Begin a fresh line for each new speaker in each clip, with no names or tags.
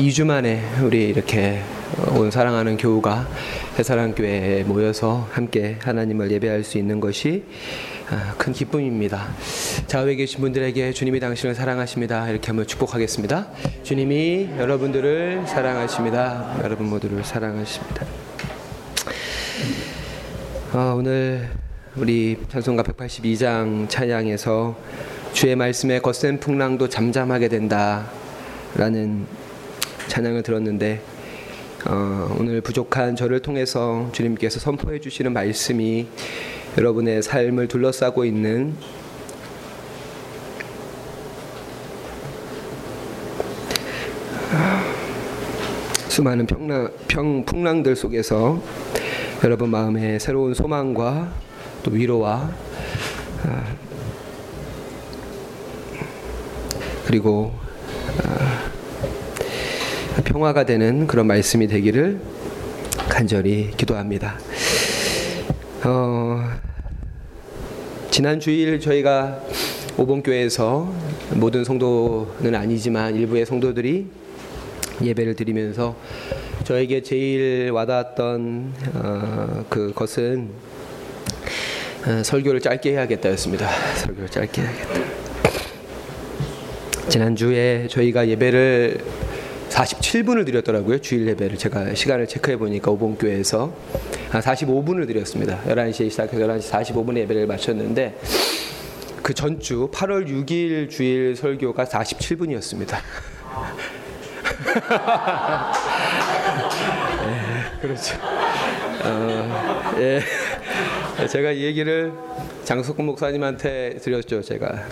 2주 만에 우리 이렇게 온 사랑하는 교우가 해사랑교회에 모여서 함께 하나님을 예배할 수 있는 것이 아, 큰 기쁨입니다. 좌우에 계신 분들에게 주님이 당신을 사랑하십니다. 이렇게 한번 축복하겠습니다. 주님이 여러분들을 사랑하십니다. 여러분 모두를 사랑하십니다. 어, 오늘 우리 찬송가 182장 찬양에서 주의 말씀에 거센 풍랑도 잠잠하게 된다라는 찬양을 들었는데 어, 오늘 부족한 저를 통해서 주님께서 선포해 주시는 말씀이 여러분의 삶을 둘러싸고 있는 수많은 평랑, 평, 풍랑들 속에서 여러분 마음에 새로운 소망과 또 위로와 아, 그리고 아, 평화가 되는 그런 말씀이 되기를 간절히 기도합니다. 어, 지난 주일 저희가 오봉교회에서 모든 성도는 아니지만 일부의 성도들이 예배를 드리면서 저에게 제일 와닿았던 어, 그것은 어, 설교를 짧게 해야겠다였습니다. 설교를 짧게 해야겠다. 지난 주에 저희가 예배를 47분을 드렸더라고요. 주일 예배를 제가 시간을 체크해 보니까 오봉교회에서 아, 45분을 드렸습니다. 11시에 시작해서 11시 45분에 예배를 마쳤는데 그 전주 8월 6일 주일 설교가 47분이었습니다. 예, 그렇죠. 어, 예. 제가 이 얘기를 장석근 목사님한테 드렸죠. 제가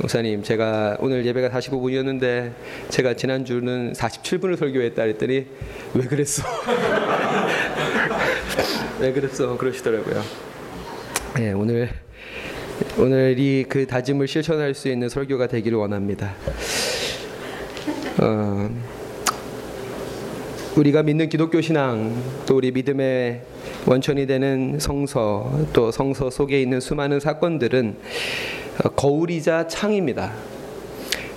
목사님, 제가 오늘 예배가 45분이었는데 제가 지난주는 47분을 설교했다 그랬더니 왜 그랬어? 왜 그랬어? 그러시더라고요. 예, 오늘 오늘이 그 다짐을 실천할 수 있는 설교가 되기를 원합니다. 어, 우리가 믿는 기독교 신앙 또 우리 믿음의 원천이 되는 성서 또 성서 속에 있는 수많은 사건들은 거울이자 창입니다.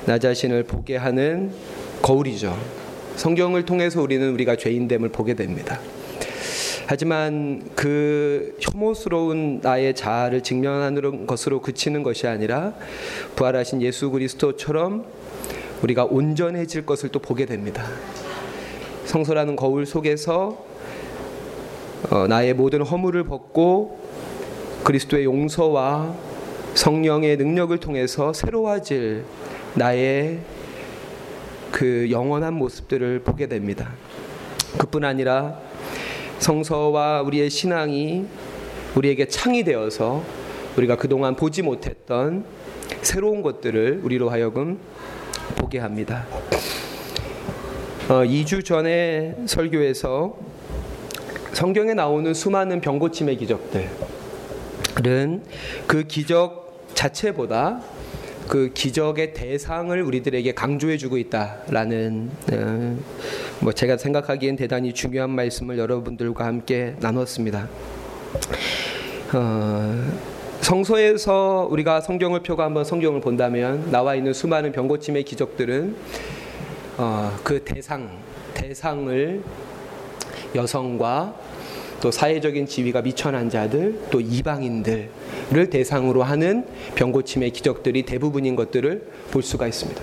나 자신을 보게 하는 거울이죠. 성경을 통해서 우리는 우리가 죄인됨을 보게 됩니다. 하지만 그 혐오스러운 나의 자아를 직면하는 것으로 그치는 것이 아니라 부활하신 예수 그리스도처럼 우리가 온전해질 것을 또 보게 됩니다. 성소라는 거울 속에서 어, 나의 모든 허물을 벗고 그리스도의 용서와 성령의 능력을 통해서 새로워질 나의 그 영원한 모습들을 보게 됩니다. 그뿐 아니라 성서와 우리의 신앙이 우리에게 창이 되어서 우리가 그동안 보지 못했던 새로운 것들을 우리로 하여금 보게 합니다. 어, 2주 전에 설교에서 성경에 나오는 수많은 병고침의 기적들은 그 기적 자체보다 그 기적의 대상을 우리들에게 강조해주고 있다라는 어, 뭐 제가 생각하기엔 대단히 중요한 말씀을 여러분들과 함께 나눴습니다. 어, 성서에서 우리가 성경을 펴고 한번 성경을 본다면 나와 있는 수많은 병고침의 기적들은 어, 그 대상 대상을 여성과 또 사회적인 지위가 미천한 자들 또 이방인들을 대상으로 하는 병고침의 기적들이 대부분인 것들을 볼 수가 있습니다.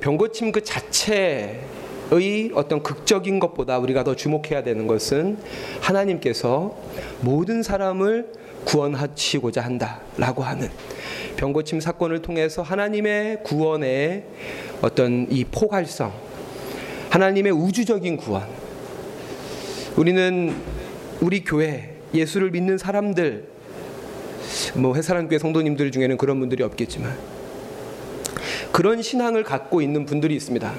병고침 그 자체 의 어떤 극적인 것보다 우리가 더 주목해야 되는 것은 하나님께서 모든 사람을 구원하시고자 한다라고 하는 병고침 사건을 통해서 하나님의 구원의 어떤 이 포괄성, 하나님의 우주적인 구원. 우리는 우리 교회 예수를 믿는 사람들, 뭐 회사랑교회 성도님들 중에는 그런 분들이 없겠지만 그런 신앙을 갖고 있는 분들이 있습니다.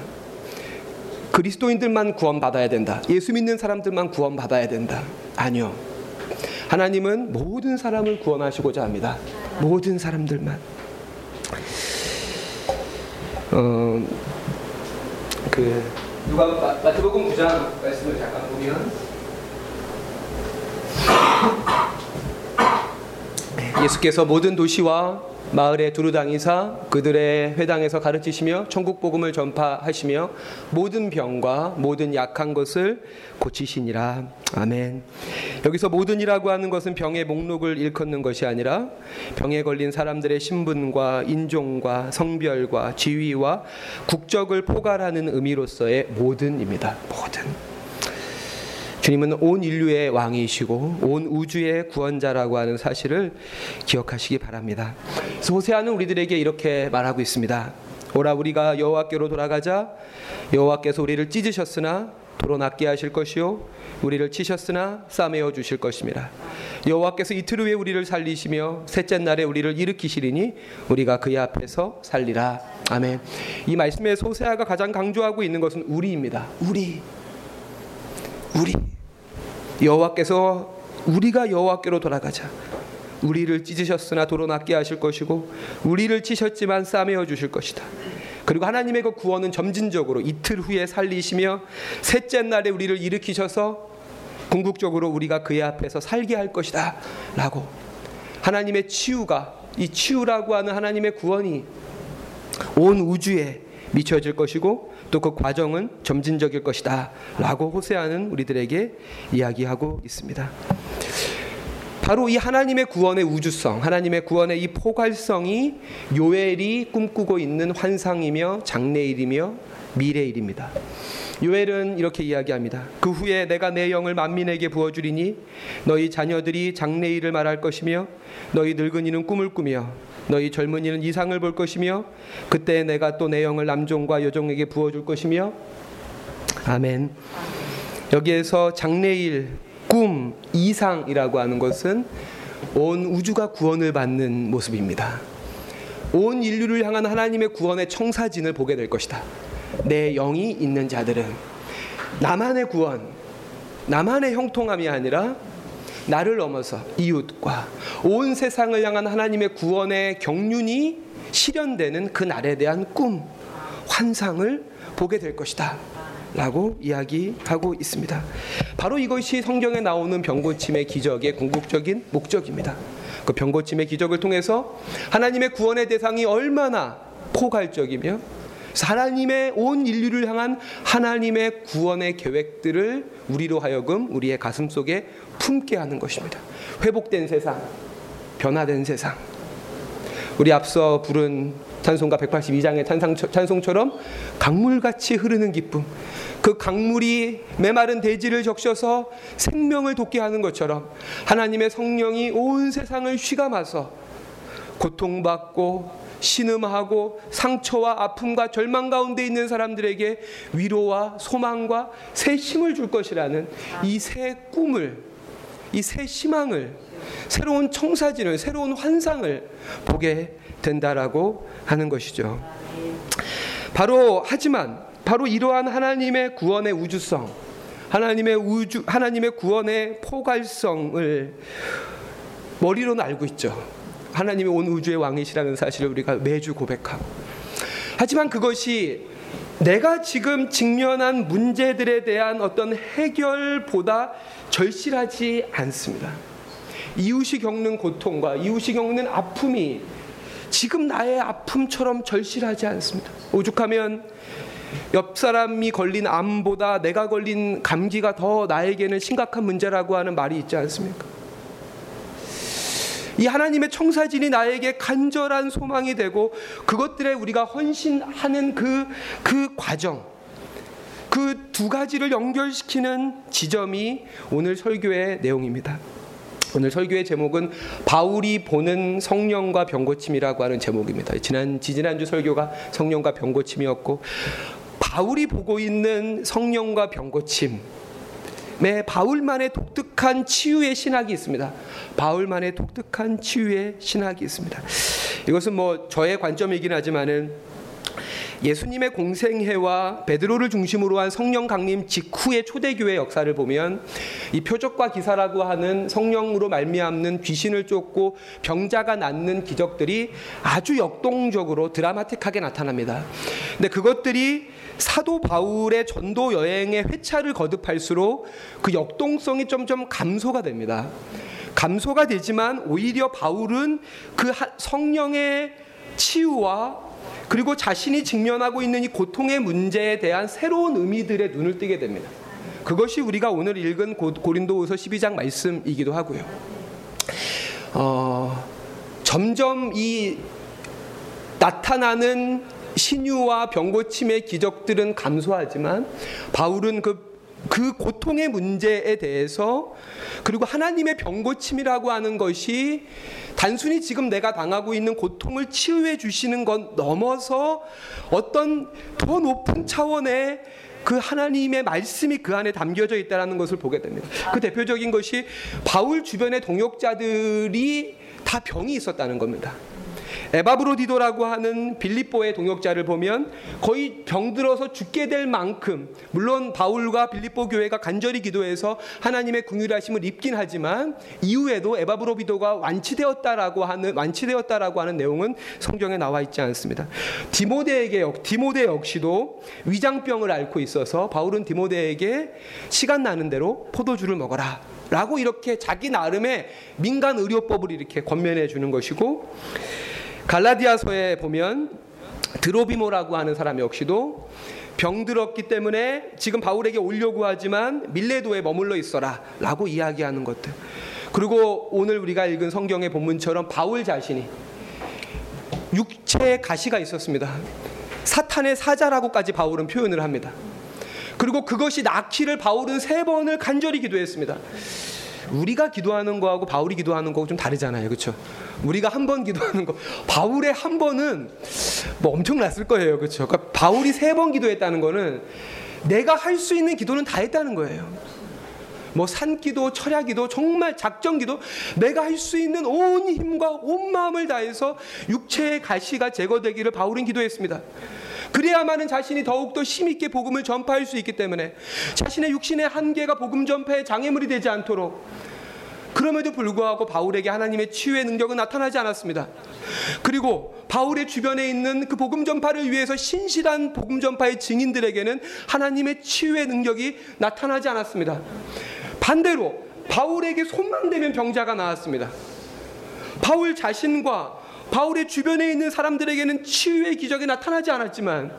그리스도인들만 구원받아야 된다. 예수 믿는 사람들만 구원받아야 된다. 아니요. 하나님은 모든 사람을 구원하시고자 합니다. 모든 사람들만. 어, 그 누가 마태복음 9장 말씀을 잠깐 보면 예수께서 모든 도시와 마을에 두루다니사 그들의 회당에서 가르치시며 천국 복음을 전파하시며 모든 병과 모든 약한 것을 고치시니라. 아멘. 여기서 모든이라고 하는 것은 병의 목록을 일컫는 것이 아니라 병에 걸린 사람들의 신분과 인종과 성별과 지위와 국적을 포괄하는 의미로서의 모든입니다. 모든. 주님은 온 인류의 왕이시고 온 우주의 구원자라고 하는 사실을 기억하시기 바랍니다. 호세아는 우리들에게 이렇게 말하고 있습니다. 오라 우리가 여호와께로 돌아가자 여호와께서 우리를 찢으셨으나 도로 낫게 하실 것이요 우리를 치셨으나 싸매어 주실 것입니다. 여호와께서 이틀 후에 우리를 살리시며 셋째 날에 우리를 일으키시리니 우리가 그의 앞에서 살리라. 아멘. 이 말씀에 소세아가 가장 강조하고 있는 것은 우리입니다. 우리. 우리 여호와께서 우리가 여호와께로 돌아가자. 우리를 찢으셨으나 도로 낫게 하실 것이고 우리를 치셨지만 싸매어 주실 것이다. 그리고 하나님의 그 구원은 점진적으로 이틀 후에 살리시며 셋째 날에 우리를 일으키셔서 궁극적으로 우리가 그의 앞에서 살게 할 것이다라고 하나님의 치유가 이 치유라고 하는 하나님의 구원이 온 우주에 미쳐질 것이고 또 그 과정은 점진적일 것이다 라고 호세아는 우리들에게 이야기하고 있습니다. 바로 이 하나님의 구원의 우주성, 하나님의 구원의 이 포괄성이 요엘이 꿈꾸고 있는 환상이며 장래일이며 미래일입니다. 요엘은 이렇게 이야기합니다. 그 후에 내가 내 영을 만민에게 부어주리니 너희 자녀들이 장래일을 말할 것이며 너희 늙은이는 꿈을 꾸며 너희 젊은이는 이상을 볼 것이며 그때 내가 또 내 영을 남종과 여종에게 부어줄 것이며 아멘. 여기에서 장래일, 꿈, 이상이라고 하는 것은 온 우주가 구원을 받는 모습입니다. 온 인류를 향한 하나님의 구원의 청사진을 보게 될 것이다. 내 영이 있는 자들은 나만의 구원, 나만의 형통함이 아니라 나를 넘어서 이웃과 온 세상을 향한 하나님의 구원의 경륜이 실현되는 그 날에 대한 꿈, 환상을 보게 될 것이다. 라고 이야기하고 있습니다. 바로 이것이 성경에 나오는 병고침의 기적의 궁극적인 목적입니다. 그 병고침의 기적을 통해서 하나님의 구원의 대상이 얼마나 포괄적이며 하나님의 온 인류를 향한 하나님의 구원의 계획들을 우리로 하여금 우리의 가슴 속에 품게 하는 것입니다. 회복된 세상, 변화된 세상. 우리 앞서 부른 찬송가 182장의 찬상, 찬송처럼 강물같이 흐르는 기쁨. 그 강물이 메마른 대지를 적셔서 생명을 돋게 하는 것처럼 하나님의 성령이 온 세상을 휘감아서 고통받고 신음하고 상처와 아픔과 절망 가운데 있는 사람들에게 위로와 소망과 새 힘을 줄 것이라는 이 새 꿈을 이 새 희망을 새로운 청사진을 새로운 환상을 보게 된다라고 하는 것이죠. 바로 하지만 바로 이러한 하나님의 구원의 우주성, 하나님의 우주 하나님의 구원의 포괄성을 머리로는 알고 있죠. 하나님이 온 우주의 왕이시라는 사실을 우리가 매주 고백하고 하지만 그것이 내가 지금 직면한 문제들에 대한 어떤 해결보다 절실하지 않습니다. 이웃이 겪는 고통과 이웃이 겪는 아픔이 지금 나의 아픔처럼 절실하지 않습니다. 오죽하면 옆 사람이 걸린 암보다 내가 걸린 감기가 더 나에게는 심각한 문제라고 하는 말이 있지 않습니까? 이 하나님의 청사진이 나에게 간절한 소망이 되고 그것들에 우리가 헌신하는 그, 그 과정, 그 두 가지를 연결시키는 지점이 오늘 설교의 내용입니다. 오늘 설교의 제목은 바울이 보는 성령과 병고침이라고 하는 제목입니다. 지난 지지난주 설교가 성령과 병고침이었고 바울이 보고 있는 성령과 병고침 매 바울만의 독특한 치유의 신학이 있습니다. 바울만의 독특한 치유의 신학이 있습니다. 이것은 뭐 저의 관점이긴 하지만은 예수님의 공생애와 베드로를 중심으로 한 성령 강림 직후의 초대교회 역사를 보면 이 표적과 기사라고 하는 성령으로 말미암는 귀신을 쫓고 병자가 낫는 기적들이 아주 역동적으로 드라마틱하게 나타납니다. 근데 그것들이 사도 바울의 전도 여행의 회차를 거듭할수록 그 역동성이 점점 감소가 됩니다. 감소가 되지만 오히려 바울은 그 성령의 치유와 그리고 자신이 직면하고 있는 이 고통의 문제에 대한 새로운 의미들에 눈을 뜨게 됩니다. 그것이 우리가 오늘 읽은 고린도후서 12장 말씀이기도 하고요. 어, 점점 이 나타나는 신유와 병고침의 기적들은 감소하지만 바울은 그, 그 고통의 문제에 대해서 그리고 하나님의 병고침이라고 하는 것이 단순히 지금 내가 당하고 있는 고통을 치유해 주시는 것 넘어서 어떤 더 높은 차원의 그 하나님의 말씀이 그 안에 담겨져 있다는 것을 보게 됩니다. 그 대표적인 것이 바울 주변의 동역자들이 다 병이 있었다는 겁니다. 에바브로디도라고 하는 빌립보의 동역자를 보면 거의 병들어서 죽게 될 만큼 물론 바울과 빌립보 교회가 간절히 기도해서 하나님의 긍휼하심을 입긴 하지만 이후에도 에바브로디도가 완치되었다라고 하는 완치되었다라고 하는 내용은 성경에 나와 있지 않습니다. 디모데에게 디모데 역시도 위장병을 앓고 있어서 바울은 디모데에게 시간 나는 대로 포도주를 먹어라. 라고 이렇게 자기 나름의 민간 의료법을 이렇게 권면해 주는 것이고 갈라디아서에 보면 드로비모라고 하는 사람 역시도 병들었기 때문에 지금 바울에게 오려고 하지만 밀레도에 머물러 있어라 라고 이야기하는 것들. 그리고 오늘 우리가 읽은 성경의 본문처럼 바울 자신이 육체에 가시가 있었습니다. 사탄의 사자라고까지 바울은 표현을 합니다. 그리고 그것이 낳기를 바울은 세 번을 간절히 기도했습니다. 우리가 기도하는 거하고 바울이 기도하는 거하고 좀 다르잖아요. 그렇죠? 우리가 한 번 기도하는 거 바울의 한 번은 뭐 엄청났을 거예요. 그렇죠? 그러니까 바울이 세 번 기도했다는 거는 내가 할 수 있는 기도는 다 했다는 거예요. 뭐 산기도, 철야기도, 정말 작정기도 내가 할 수 있는 온 힘과 온 마음을 다해서 육체의 가시가 제거되기를 바울은 기도했습니다. 그래야만은 자신이 더욱더 힘있게 복음을 전파할 수 있기 때문에 자신의 육신의 한계가 복음 전파에 장애물이 되지 않도록 그럼에도 불구하고 바울에게 하나님의 치유의 능력은 나타나지 않았습니다. 그리고 바울의 주변에 있는 그 복음 전파를 위해서 신실한 복음 전파의 증인들에게는 하나님의 치유의 능력이 나타나지 않았습니다. 반대로 바울에게 손만 대면 병자가 나왔습니다. 바울 자신과 바울의 주변에 있는 사람들에게는 치유의 기적이 나타나지 않았지만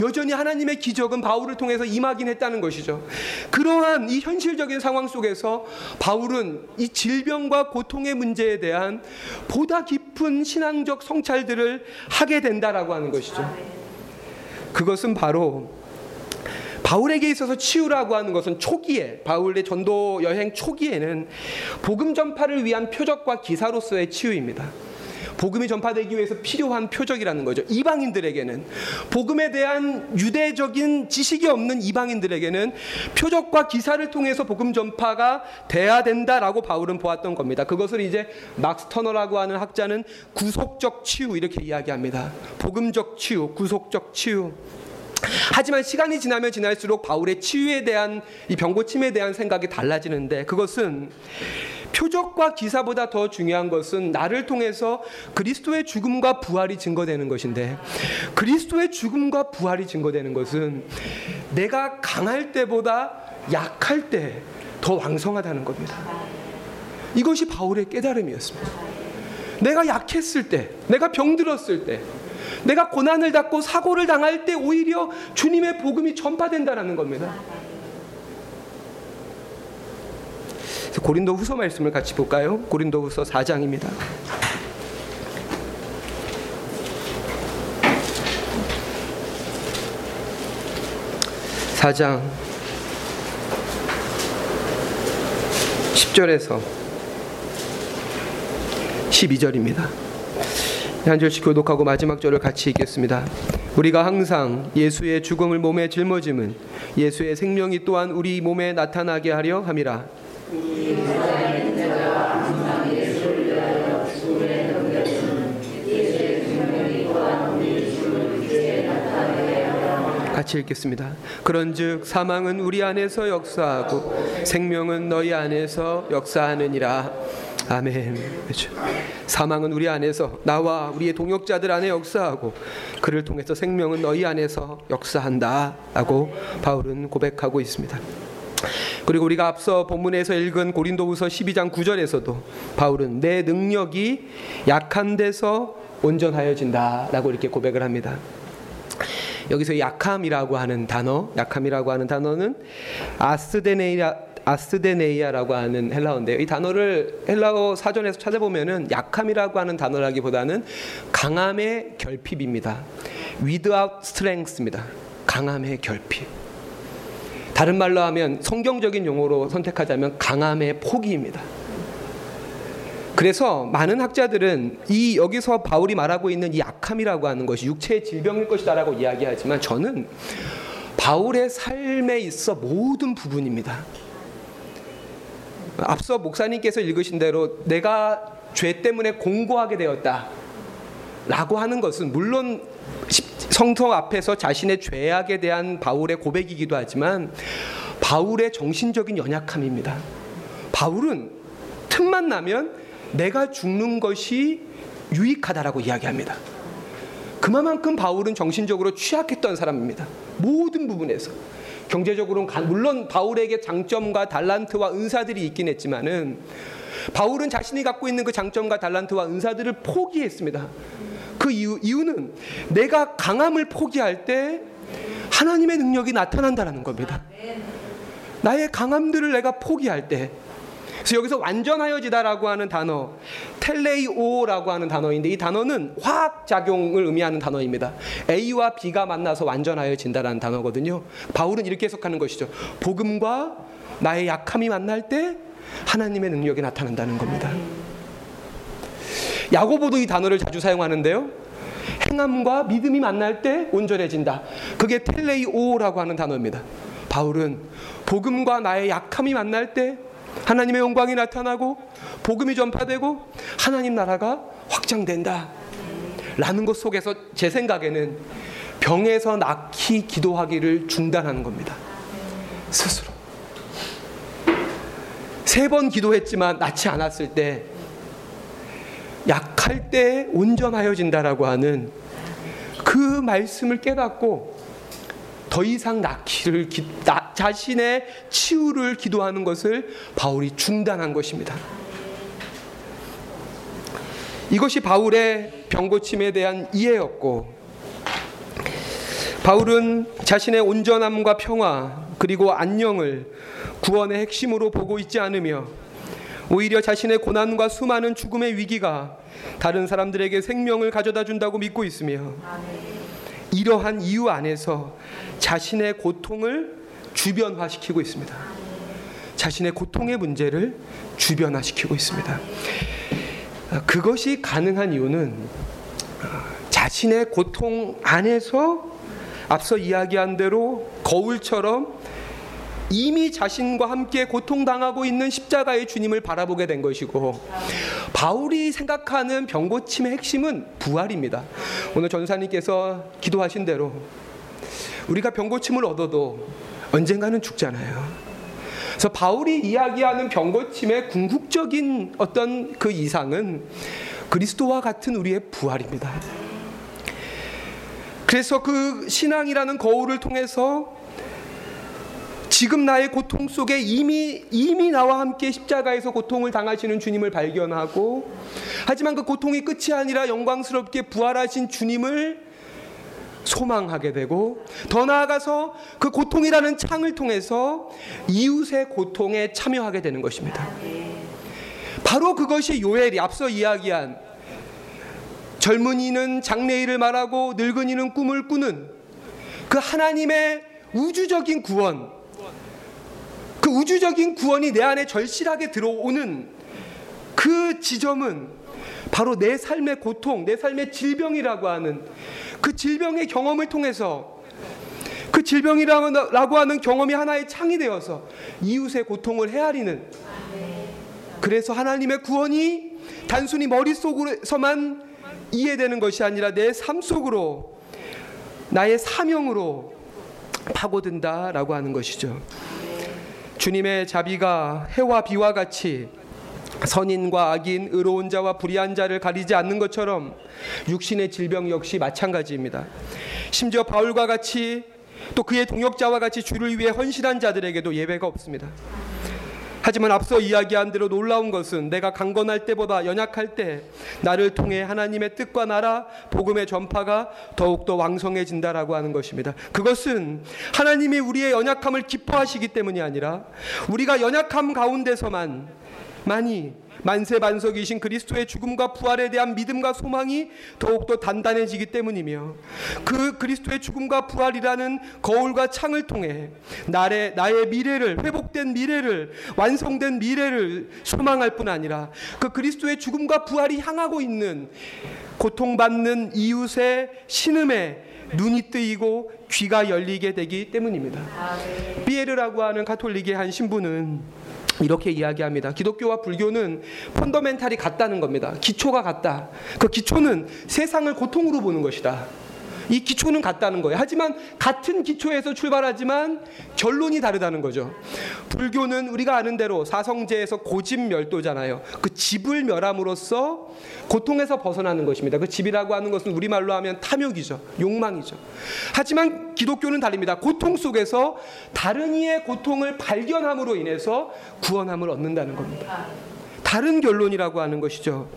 여전히 하나님의 기적은 바울을 통해서 임하긴 했다는 것이죠. 그러한 이 현실적인 상황 속에서 바울은 이 질병과 고통의 문제에 대한 보다 깊은 신앙적 성찰들을 하게 된다라고 하는 것이죠. 그것은 바로 바울에게 있어서 치유라고 하는 것은 초기에 바울의 전도 여행 초기에는 복음 전파를 위한 표적과 기사로서의 치유입니다. 복음이 전파되기 위해서 필요한 표적이라는 거죠. 이방인들에게는 복음에 대한 유대적인 지식이 없는 이방인들에게는 표적과 기사를 통해서 복음 전파가 돼야 된다라고 바울은 보았던 겁니다. 그것을 이제 막스 터너라고 하는 학자는 구속적 치유 이렇게 이야기합니다. 복음적 치유, 구속적 치유. 하지만 시간이 지나면 지날수록 바울의 치유에 대한 이 병고침에 대한 생각이 달라지는데 그것은 표적과 기사보다 더 중요한 것은 나를 통해서 그리스도의 죽음과 부활이 증거되는 것인데 그리스도의 죽음과 부활이 증거되는 것은 내가 강할 때보다 약할 때 더 왕성하다는 겁니다. 이것이 바울의 깨달음이었습니다. 내가 약했을 때, 내가 병들었을 때, 내가 고난을 받고 사고를 당할 때 오히려 주님의 복음이 전파된다는 겁니다. 고린도 후서 말씀을 같이 볼까요? 고린도 후서 4장입니다. 4장 10절에서 12절입니다. 한 절씩 교독하고 마지막 절을 같이 읽겠습니다. 우리가 항상 예수의 죽음을 몸에 짊어짐은 예수의 생명이 또한 우리 몸에 나타나게 하려 함이라. 같이 읽겠습니다. 그런즉 사망은 우리 안에서 역사하고 생명은 너희 안에서 역사하느니라. 아멘. 그렇죠. 사망은 우리 안에서 나와 우리의 동역자들 안에 역사하고 그를 통해서 생명은 너희 안에서 역사한다라고 바울은 고백하고 있습니다. 그리고 우리가 앞서 본문에서 읽은 고린도후서 12장 9절에서도 바울은 내 능력이 약한 데서 온전하여진다라고 이렇게 고백을 합니다. 여기서 약함이라고 하는 단어, 약함이라고 하는 단어는 아스데네이라 아스데네이아라고 하는 헬라어인데요. 이 단어를 헬라어 사전에서 찾아보면은 약함이라고 하는 단어라기보다는 강함의 결핍입니다. without strength입니다. 강함의 결핍. 다른 말로 하면 성경적인 용어로 선택하자면 강함의 포기입니다. 그래서 많은 학자들은 이 여기서 바울이 말하고 있는 이 약함이라고 하는 것이 육체의 질병일 것이다라고 이야기하지만 저는 바울의 삶에 있어 모든 부분입니다. 앞서 목사님께서 읽으신 대로 내가 죄 때문에 공고하게 되었다. 라고 하는 것은 물론 성성 앞에서 자신의 죄악에 대한 바울의 고백이기도 하지만 바울의 정신적인 연약함입니다. 바울은 틈만 나면 내가 죽는 것이 유익하다라고 이야기합니다. 그만큼 바울은 정신적으로 취약했던 사람입니다. 모든 부분에서. 경제적으로는 물론 바울에게 장점과 달란트와 은사들이 있긴 했지만은 바울은 자신이 갖고 있는 그 장점과 달란트와 은사들을 포기했습니다. 그 이유, 이유는 내가 강함을 포기할 때 하나님의 능력이 나타난다는 겁니다. 나의 강함들을 내가 포기할 때 그래서 여기서 완전하여지다라고 하는 단어, 텔레이오라고 하는 단어인데 이 단어는 화학 작용을 의미하는 단어입니다. A와 B가 만나서 완전하여진다라는 단어거든요. 바울은 이렇게 해석하는 것이죠. 복음과 나의 약함이 만날 때 하나님의 능력이 나타난다는 겁니다. 야고보도 이 단어를 자주 사용하는데요. 행함과 믿음이 만날 때 온전해진다. 그게 텔레이오라고 하는 단어입니다. 바울은 복음과 나의 약함이 만날 때 하나님의 영광이 나타나고 복음이 전파되고 하나님 나라가 확장된다. 라는 것 속에서 제 생각에는 병에서 낫기 기도하기를 중단하는 겁니다. 스스로. 세 번 기도했지만 낫지 않았을 때 약할 때 온전하여진다라고 하는 그 말씀을 깨닫고 더 이상 낳기를 나, 자신의 치유를 기도하는 것을 바울이 중단한 것입니다. 이것이 바울의 병고침에 대한 이해였고 바울은 자신의 온전함과 평화 그리고 안녕을 구원의 핵심으로 보고 있지 않으며 오히려 자신의 고난과 수많은 죽음의 위기가 다른 사람들에게 생명을 가져다 준다고 믿고 있으며 이러한 이유 안에서 자신의 고통을 주변화시키고 있습니다. 자신의 고통의 문제를 주변화시키고 있습니다. 그것이 가능한 이유는 자신의 고통 안에서 앞서 이야기한 대로 거울처럼 이미 자신과 함께 고통당하고 있는 십자가의 주님을 바라보게 된 것이고 바울이 생각하는 병고침의 핵심은 부활입니다. 오늘 전사님께서 기도하신 대로 우리가 병고침을 얻어도 언젠가는 죽잖아요. 그래서 바울이 이야기하는 병고침의 궁극적인 어떤 그 이상은 그리스도와 같은 우리의 부활입니다. 그래서 그 신앙이라는 거울을 통해서 지금 나의 고통 속에 이미 이미 나와 함께 십자가에서 고통을 당하시는 주님을 발견하고 하지만 그 고통이 끝이 아니라 영광스럽게 부활하신 주님을 소망하게 되고 더 나아가서 그 고통이라는 창을 통해서 이웃의 고통에 참여하게 되는 것입니다. 바로 그것이 요엘이 앞서 이야기한 젊은이는 장래일을 말하고 늙은이는 꿈을 꾸는 그 하나님의 우주적인 구원 그 우주적인 구원이 내 안에 절실하게 들어오는 그 지점은 바로 내 삶의 고통, 내 삶의 질병이라고 하는 그 질병의 경험을 통해서 그 질병이라고 하는 경험이 하나의 창이 되어서 이웃의 고통을 헤아리는 그래서 하나님의 구원이 단순히 머릿속으로서만 이해되는 것이 아니라 내 삶 속으로 나의 사명으로 파고든다라고 하는 것이죠. 주님의 자비가 해와 비와 같이 선인과 악인, 의로운 자와 불의한 자를 가리지 않는 것처럼 육신의 질병 역시 마찬가지입니다. 심지어 바울과 같이 또 그의 동역자와 같이 주를 위해 헌신한 자들에게도 예배가 없습니다. 하지만 앞서 이야기한 대로 놀라운 것은 내가 강건할 때보다 연약할 때 나를 통해 하나님의 뜻과 나라 복음의 전파가 더욱더 왕성해진다라고 하는 것입니다. 그것은 하나님이 우리의 연약함을 기뻐하시기 때문이 아니라 우리가 연약함 가운데서만 많이 만세 반석이신 그리스도의 죽음과 부활에 대한 믿음과 소망이 더욱더 단단해지기 때문이며 그 그리스도의 죽음과 부활이라는 거울과 창을 통해 나의, 나의 미래를 회복된 미래를 완성된 미래를 소망할 뿐 아니라 그 그리스도의 죽음과 부활이 향하고 있는 고통받는 이웃의 신음에 눈이 뜨이고 귀가 열리게 되기 때문입니다. 비에르라고 하는 가톨릭의 한 신부는 이렇게 이야기합니다. 기독교와 불교는 펀더멘탈이 같다는 겁니다. 기초가 같다. 그 기초는 세상을 고통으로 보는 것이다. 이 기초는 같다는 거예요. 하지만 같은 기초에서 출발하지만 결론이 다르다는 거죠. 불교는 우리가 아는 대로 사성제에서 고집멸도잖아요. 그 집을 멸함으로써 고통에서 벗어나는 것입니다. 그 집이라고 하는 것은 우리말로 하면 탐욕이죠. 욕망이죠. 하지만 기독교는 다릅니다. 고통 속에서 다른 이의 고통을 발견함으로 인해서 구원함을 얻는다는 겁니다. 다른 결론이라고 하는 것이죠.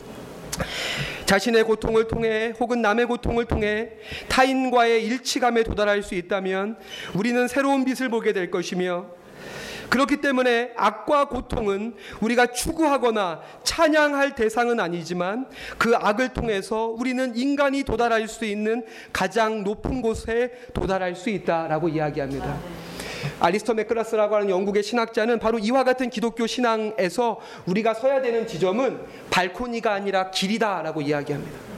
자신의 고통을 통해 혹은 남의 고통을 통해 타인과의 일치감에 도달할 수 있다면 우리는 새로운 빛을 보게 될 것이며 그렇기 때문에 악과 고통은 우리가 추구하거나 찬양할 대상은 아니지만 그 악을 통해서 우리는 인간이 도달할 수 있는 가장 높은 곳에 도달할 수 있다라고 이야기합니다. 아리스토 맥크라스라고 하는 영국의 신학자는 바로 이와 같은 기독교 신앙에서 우리가 서야 되는 지점은 발코니가 아니라 길이다라고 이야기합니다.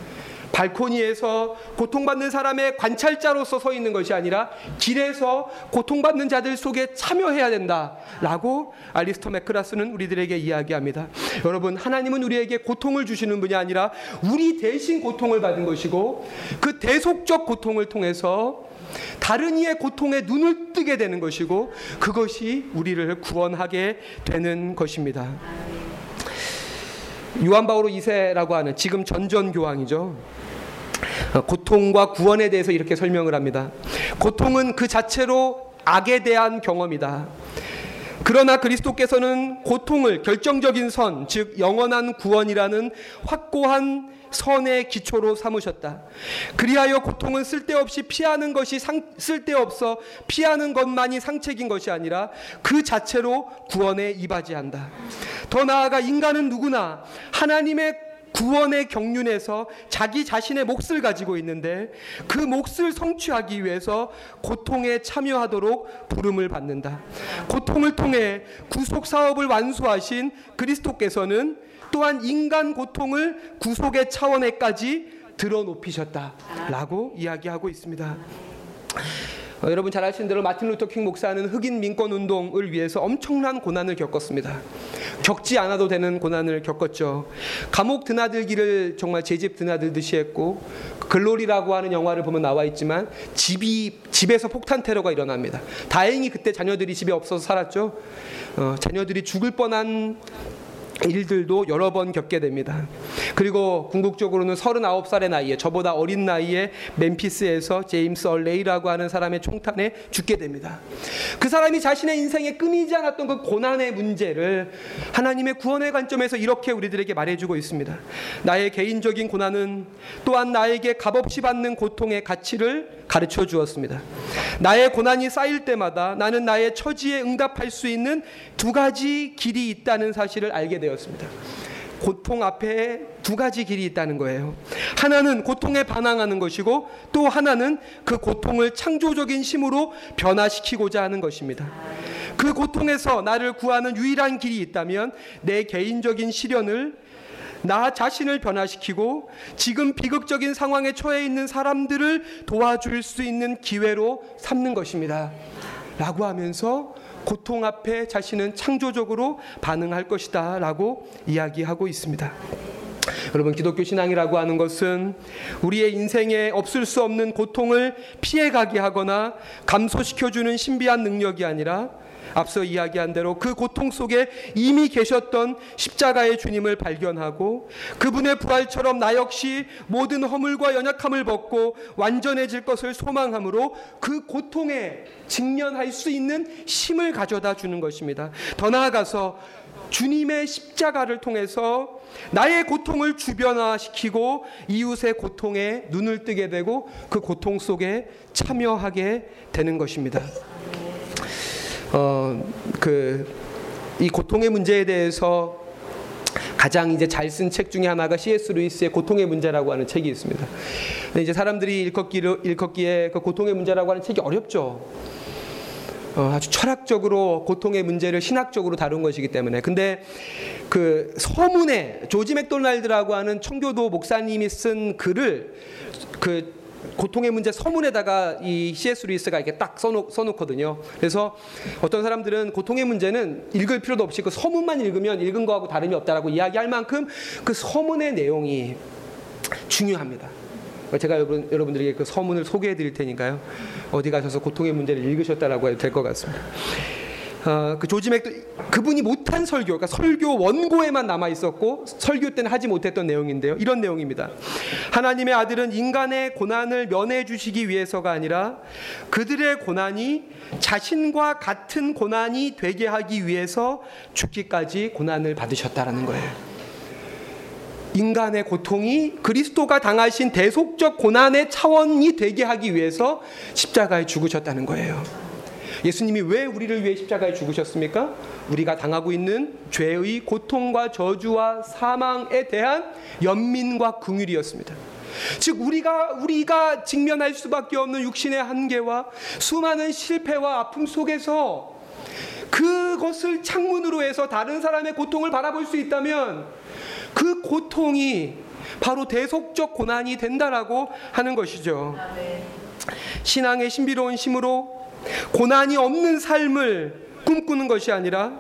발코니에서 고통받는 사람의 관찰자로서 서 있는 것이 아니라 길에서 고통받는 자들 속에 참여해야 된다라고 알리스터 맥크라스는 우리들에게 이야기합니다. 여러분, 하나님은 우리에게 고통을 주시는 분이 아니라 우리 대신 고통을 받은 것이고 그 대속적 고통을 통해서 다른 이의 고통에 눈을 뜨게 되는 것이고 그것이 우리를 구원하게 되는 것입니다. 요한 바오로 2세라고 하는 지금 전전 교황이죠. 고통과 구원에 대해서 이렇게 설명을 합니다. 고통은 그 자체로 악에 대한 경험이다. 그러나 그리스도께서는 고통을 결정적인 선, 즉 영원한 구원이라는 확고한 선의 기초로 삼으셨다. 그리하여 고통은 쓸데없이 피하는 것이 상, 쓸데없어 피하는 것만이 상책인 것이 아니라 그 자체로 구원에 이바지한다. 더 나아가 인간은 누구나 하나님의 구원의 경륜에서 자기 자신의 몫을 가지고 있는데 그 몫을 성취하기 위해서 고통에 참여하도록 부름을 받는다. 고통을 통해 구속 사업을 완수하신 그리스도께서는 또한 인간 고통을 구속의 차원에까지 들어 높이셨다라고 이야기하고 있습니다. 어, 여러분 잘 아시는 대로 마틴 루터 킹 목사는 흑인 민권 운동을 위해서 엄청난 고난을 겪었습니다. 겪지 않아도 되는 고난을 겪었죠. 감옥 드나들기를 정말 제 집 드나들듯이 했고 글로리라고 하는 영화를 보면 나와 있지만 집이 집에서 폭탄 테러가 일어납니다. 다행히 그때 자녀들이 집에 없어서 살았죠. 어, 자녀들이 죽을 뻔한 일들도 여러 번 겪게 됩니다. 그리고 궁극적으로는 39살의 나이에 저보다 어린 나이에 멤피스에서 제임스 얼레이라고 하는 사람의 총탄에 죽게 됩니다. 그 사람이 자신의 인생에 끊이지 않았던 그 고난의 문제를 하나님의 구원의 관점에서 이렇게 우리들에게 말해주고 있습니다. 나의 개인적인 고난은 또한 나에게 값없이 받는 고통의 가치를 가르쳐 주었습니다. 나의 고난이 쌓일 때마다 나는 나의 처지에 응답할 수 있는 두 가지 길이 있다는 사실을 알게 되었습니다. 고통 앞에 두 가지 길이 있다는 거예요. 하나는 고통에 반항하는 것이고 또 하나는 그 고통을 창조적인 힘으로 변화시키고자 하는 것입니다. 그 고통에서 나를 구하는 유일한 길이 있다면 내 개인적인 시련을 나 자신을 변화시키고 지금 비극적인 상황에 처해 있는 사람들을 도와줄 수 있는 기회로 삼는 것입니다. 라고 하면서 고통 앞에 자신은 창조적으로 반응할 것이다 라고 이야기하고 있습니다. 여러분 기독교 신앙이라고 하는 것은 우리의 인생에 없을 수 없는 고통을 피해가게 하거나 감소시켜주는 신비한 능력이 아니라 앞서 이야기한 대로 그 고통 속에 이미 계셨던 십자가의 주님을 발견하고 그분의 부활처럼 나 역시 모든 허물과 연약함을 벗고 완전해질 것을 소망함으로 그 고통에 직면할 수 있는 힘을 가져다 주는 것입니다. 더 나아가서 주님의 십자가를 통해서 나의 고통을 주변화시키고 이웃의 고통에 눈을 뜨게 되고 그 고통 속에 참여하게 되는 것입니다. 어, 그, 이 고통의 문제에 대해서 가장 이제 잘 쓴 책 중에 하나가 C.S. 루이스의 고통의 문제라고 하는 책이 있습니다. 근데 이제 사람들이 읽었기를, 읽었기에 그 고통의 문제라고 하는 책이 어렵죠. 어, 아주 철학적으로 고통의 문제를 신학적으로 다룬 것이기 때문에. 근데 그 서문에 조지 맥도날드라고 하는 청교도 목사님이 쓴 글을 그 고통의 문제 서문에다가 이 C.S. 루이스가 이렇게 딱 써놓, 써놓거든요. 그래서 어떤 사람들은 고통의 문제는 읽을 필요도 없이 그 서문만 읽으면 읽은 거하고 다름이 없다라고 이야기할 만큼 그 서문의 내용이 중요합니다. 제가 여러분, 여러분들에게 그 서문을 소개해 드릴 테니까요. 어디 가셔서 고통의 문제를 읽으셨다라고 해도 될 것 같습니다. 어, 그 조지 맥도 그분이 못한 설교, 그러니까 설교 원고에만 남아 있었고 설교 때는 하지 못했던 내용인데요. 이런 내용입니다. 하나님의 아들은 인간의 고난을 면해 주시기 위해서가 아니라 그들의 고난이 자신과 같은 고난이 되게 하기 위해서 죽기까지 고난을 받으셨다라는 거예요. 인간의 고통이 그리스도가 당하신 대속적 고난의 차원이 되게 하기 위해서 십자가에 죽으셨다는 거예요. 예수님이 왜 우리를 위해 십자가에 죽으셨습니까? 우리가 당하고 있는 죄의 고통과 저주와 사망에 대한 연민과 긍휼이었습니다. 즉 우리가 우리가 직면할 수밖에 없는 육신의 한계와 수많은 실패와 아픔 속에서 그것을 창문으로 해서 다른 사람의 고통을 바라볼 수 있다면 그 고통이 바로 대속적 고난이 된다라고 하는 것이죠. 신앙의 신비로운 힘으로 고난이 없는 삶을 꿈꾸는 것이 아니라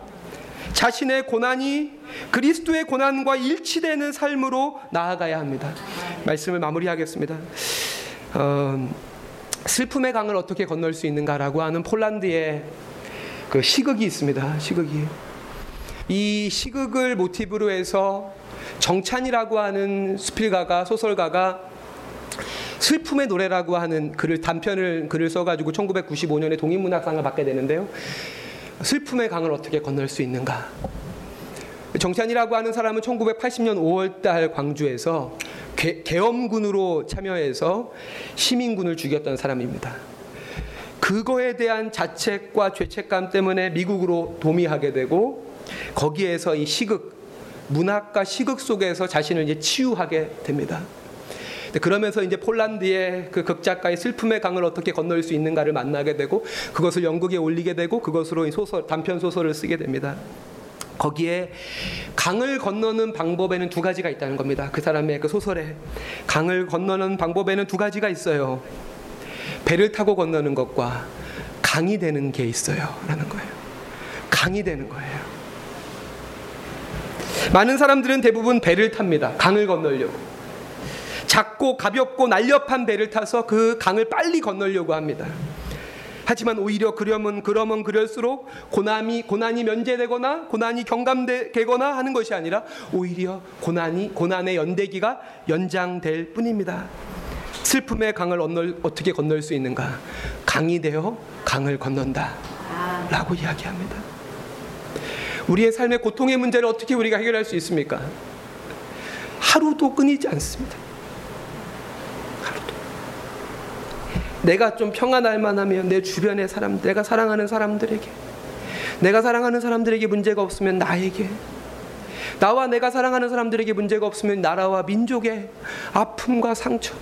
자신의 고난이 그리스도의 고난과 일치되는 삶으로 나아가야 합니다. 말씀을 마무리하겠습니다. 어, 슬픔의 강을 어떻게 건널 수 있는가라고 하는 폴란드의 그 시극이 있습니다. 시극이 이 시극을 모티브로 해서 정찬이라고 하는 수필가가 소설가가 슬픔의 노래라고 하는 글을 단편을 글을 써가지고 1995년에 독립문학상을 받게 되는데요. 슬픔의 강을 어떻게 건널 수 있는가? 정찬이라고 하는 사람은 1980년 5월달 광주에서 개, 계엄군으로 참여해서 시민군을 죽였던 사람입니다. 그거에 대한 자책과 죄책감 때문에 미국으로 도미하게 되고 거기에서 이 시극 문학과 시극 속에서 자신을 이제 치유하게 됩니다. 그러면서 이제 폴란드의 그 극작가의 슬픔의 강을 어떻게 건널 수 있는가를 만나게 되고 그것을 연극에 올리게 되고 그것으로 소설 단편 소설을 쓰게 됩니다. 거기에 강을 건너는 방법에는 두 가지가 있다는 겁니다. 그 사람의 그 소설에 강을 건너는 방법에는 두 가지가 있어요. 배를 타고 건너는 것과 강이 되는 게 있어요라는 거예요. 강이 되는 거예요. 많은 사람들은 대부분 배를 탑니다. 강을 건너려고. 작고 가볍고 날렵한 배를 타서 그 강을 빨리 건너려고 합니다. 하지만 오히려 그러면 그러면 그럴수록 고난이 고난이 면제되거나 고난이 경감되거나 하는 것이 아니라 오히려 고난이 고난의 연대기가 연장될 뿐입니다. 슬픔의 강을 건널, 어떻게 건널 수 있는가? 강이 되어 강을 건넌다라고 이야기합니다. 우리의 삶의 고통의 문제를 어떻게 우리가 해결할 수 있습니까? 하루도 끊이지 않습니다. 하루도. 내가 좀 평안할 만하면 내 주변의 사람, 내가 사랑하는 사람들에게, 내가 사랑하는 사람들에게 문제가 없으면 나에게, 나와 내가 사랑하는 사람들에게 문제가 없으면 나라와 민족의 아픔과 상처,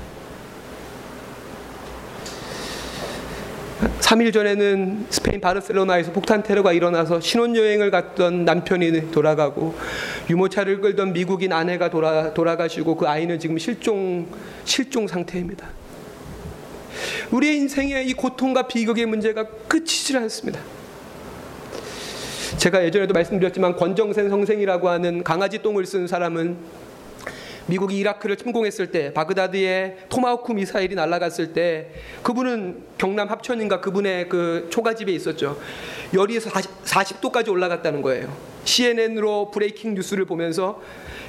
3일 전에는 스페인 바르셀로나에서 폭탄 테러가 일어나서 신혼여행을 갔던 남편이 돌아가고 유모차를 끌던 미국인 아내가 돌아, 돌아가시고 그 아이는 지금 실종, 실종 상태입니다. 우리의 인생의 이 고통과 비극의 문제가 끝이질 않습니다. 제가 예전에도 말씀드렸지만 권정센 선생이라고 하는 강아지 똥을 쓴 사람은 미국이 이라크를 침공했을 때 바그다드에 토마호크 미사일이 날아갔을 때 그분은 경남 합천인가 그분의 그 초가집에 있었죠. 열이 40, 도까지 올라갔다는 거예요. CNN으로 브레이킹 뉴스를 보면서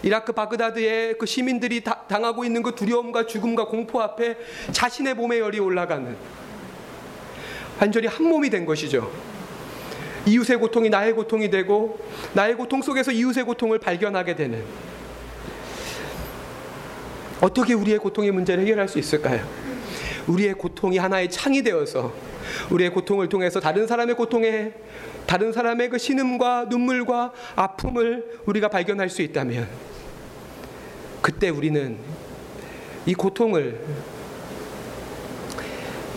이라크 바그다드의 그 시민들이 다, 당하고 있는 그 두려움과 죽음과 공포 앞에 자신의 몸에 열이 올라가는 완전히 한 몸이 된 것이죠. 이웃의 고통이 나의 고통이 되고 나의 고통 속에서 이웃의 고통을 발견하게 되는 어떻게 우리의 고통의 문제를 해결할 수 있을까요? 우리의 고통이 하나의 창이 되어서 우리의 고통을 통해서 다른 사람의 고통에 다른 사람의 그 신음과 눈물과 아픔을 우리가 발견할 수 있다면 그때 우리는 이 고통을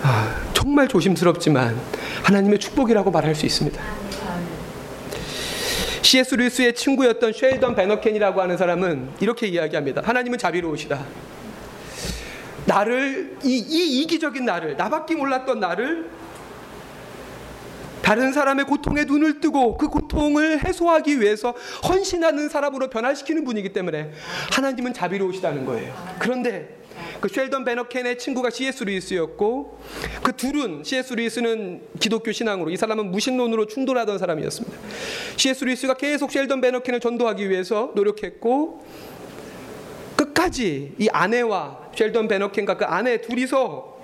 아, 정말 조심스럽지만 하나님의 축복이라고 말할 수 있습니다. C.S. 루이스의 친구였던 쉐일던 베너켄이라고 하는 사람은 이렇게 이야기합니다. 하나님은 자비로우시다. 나를 이, 이 이기적인 나를 나밖에 몰랐던 나를 다른 사람의 고통에 눈을 뜨고 그 고통을 해소하기 위해서 헌신하는 사람으로 변화시키는 분이기 때문에 하나님은 자비로우시다는 거예요. 그런데 그 쉘던 베너켄의 친구가 C.S. 루이스였고 그 둘은 C.S. 루이스는 기독교 신앙으로 이 사람은 무신론으로 충돌하던 사람이었습니다. C.S. 루이스가 계속 쉘던 베너켄을 전도하기 위해서 노력했고 끝까지 이 아내와 쉘던 베너켄과 그 아내 둘이서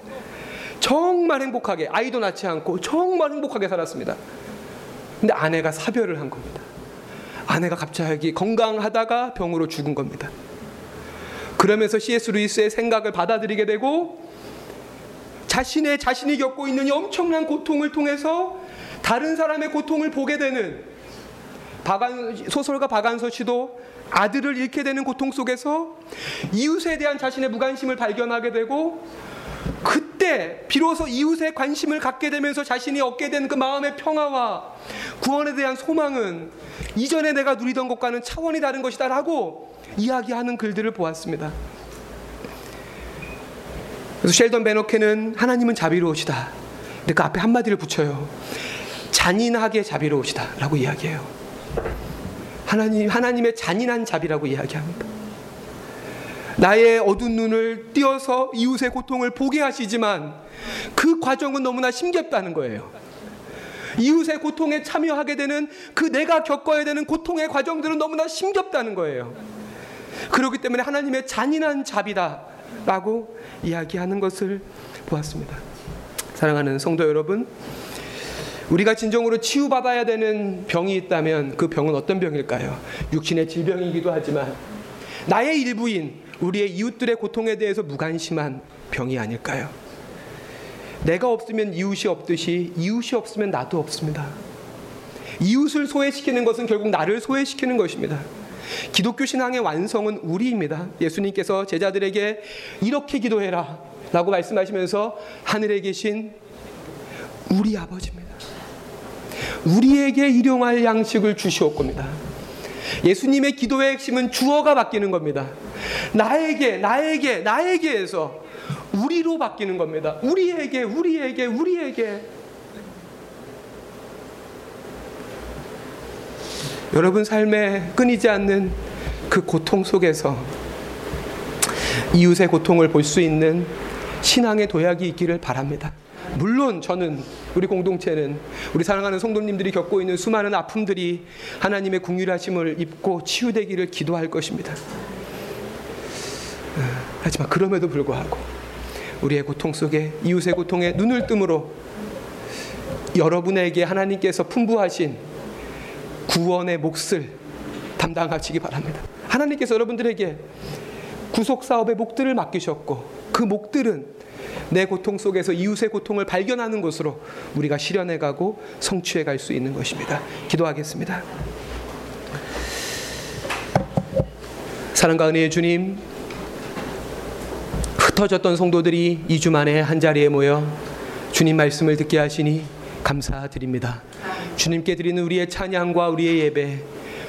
정말 행복하게 아이도 낳지 않고 정말 행복하게 살았습니다. 근데 아내가 사별을 한 겁니다. 아내가 갑자기 건강하다가 병으로 죽은 겁니다. 그러면서 C.S. 루이스의 생각을 받아들이게 되고 자신의 자신이 겪고 있는 이 엄청난 고통을 통해서 다른 사람의 고통을 보게 되는 박안, 소설가 박안서 씨도 아들을 잃게 되는 고통 속에서 이웃에 대한 자신의 무관심을 발견하게 되고 그 때 비로소 이웃의 관심을 갖게 되면서 자신이 얻게 된 그 마음의 평화와 구원에 대한 소망은 이전에 내가 누리던 것과는 차원이 다른 것이다라고 이야기하는 글들을 보았습니다. 그래서 셸던 베노케는 하나님은 자비로우시다. 그 앞에 한마디를 붙여요. 잔인하게 자비로우시다라고 이야기해요. 하나님 하나님의 잔인한 자비라고 이야기합니다. 나의 어두운 눈을 띄어서 이웃의 고통을 보게 하시지만 그 과정은 너무나 힘겹다는 거예요. 이웃의 고통에 참여하게 되는 그 내가 겪어야 되는 고통의 과정들은 너무나 힘겹다는 거예요. 그렇기 때문에 하나님의 잔인한 자비다라고 이야기하는 것을 보았습니다. 사랑하는 성도 여러분, 우리가 진정으로 치유받아야 되는 병이 있다면 그 병은 어떤 병일까요? 육신의 질병이기도 하지만 나의 일부인 우리의 이웃들의 고통에 대해서 무관심한 병이 아닐까요? 내가 없으면 이웃이 없듯이 이웃이 없으면 나도 없습니다. 이웃을 소외시키는 것은 결국 나를 소외시키는 것입니다. 기독교 신앙의 완성은 우리입니다. 예수님께서 제자들에게 이렇게 기도해라 라고 말씀하시면서 하늘에 계신 우리 아버지입니다. 우리에게 일용할 양식을 주시옵 겁니다. 예수님의 기도의 핵심은 주어가 바뀌는 겁니다. 나에게, 나에게, 나에게에서 우리로 바뀌는 겁니다. 우리에게, 우리에게, 우리에게. 여러분 삶에 끊이지 않는 그 고통 속에서 이웃의 고통을 볼 수 있는 신앙의 도약이 있기를 바랍니다. 물론 저는 우리 공동체는 우리 사랑하는 성도님들이 겪고 있는 수많은 아픔들이 하나님의 궁휼하심을 입고 치유되기를 기도할 것입니다. 하지만 그럼에도 불구하고 우리의 고통 속에 이웃의 고통에 눈을 뜸으로 여러분에게 하나님께서 풍부하신 구원의 몫을 담당하시기 바랍니다. 하나님께서 여러분들에게 구속 사업의 목들을 맡기셨고 그 목들은 내 고통 속에서 이웃의 고통을 발견하는 것으로 우리가 실현해 가고 성취해 갈 수 있는 것입니다. 기도하겠습니다. 사랑과 은혜의 주님, 흩어졌던 성도들이 2주 만에 한 자리에 모여 주님 말씀을 듣게 하시니 감사드립니다. 주님께 드리는 우리의 찬양과 우리의 예배,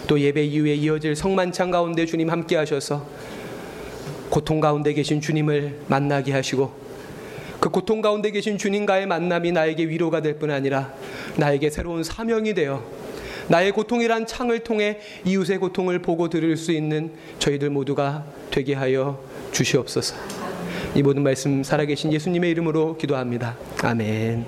또 예배 이후에 이어질 성만찬 가운데 주님 함께 하셔서 고통 가운데 계신 주님을 만나게 하시고 그 고통 가운데 계신 주님과의 만남이 나에게 위로가 될 뿐 아니라 나에게 새로운 사명이 되어 나의 고통이란 창을 통해 이웃의 고통을 보고 들을 수 있는 저희들 모두가 되게 하여 주시옵소서. 이 모든 말씀 살아계신 예수님의 이름으로 기도합니다. 아멘.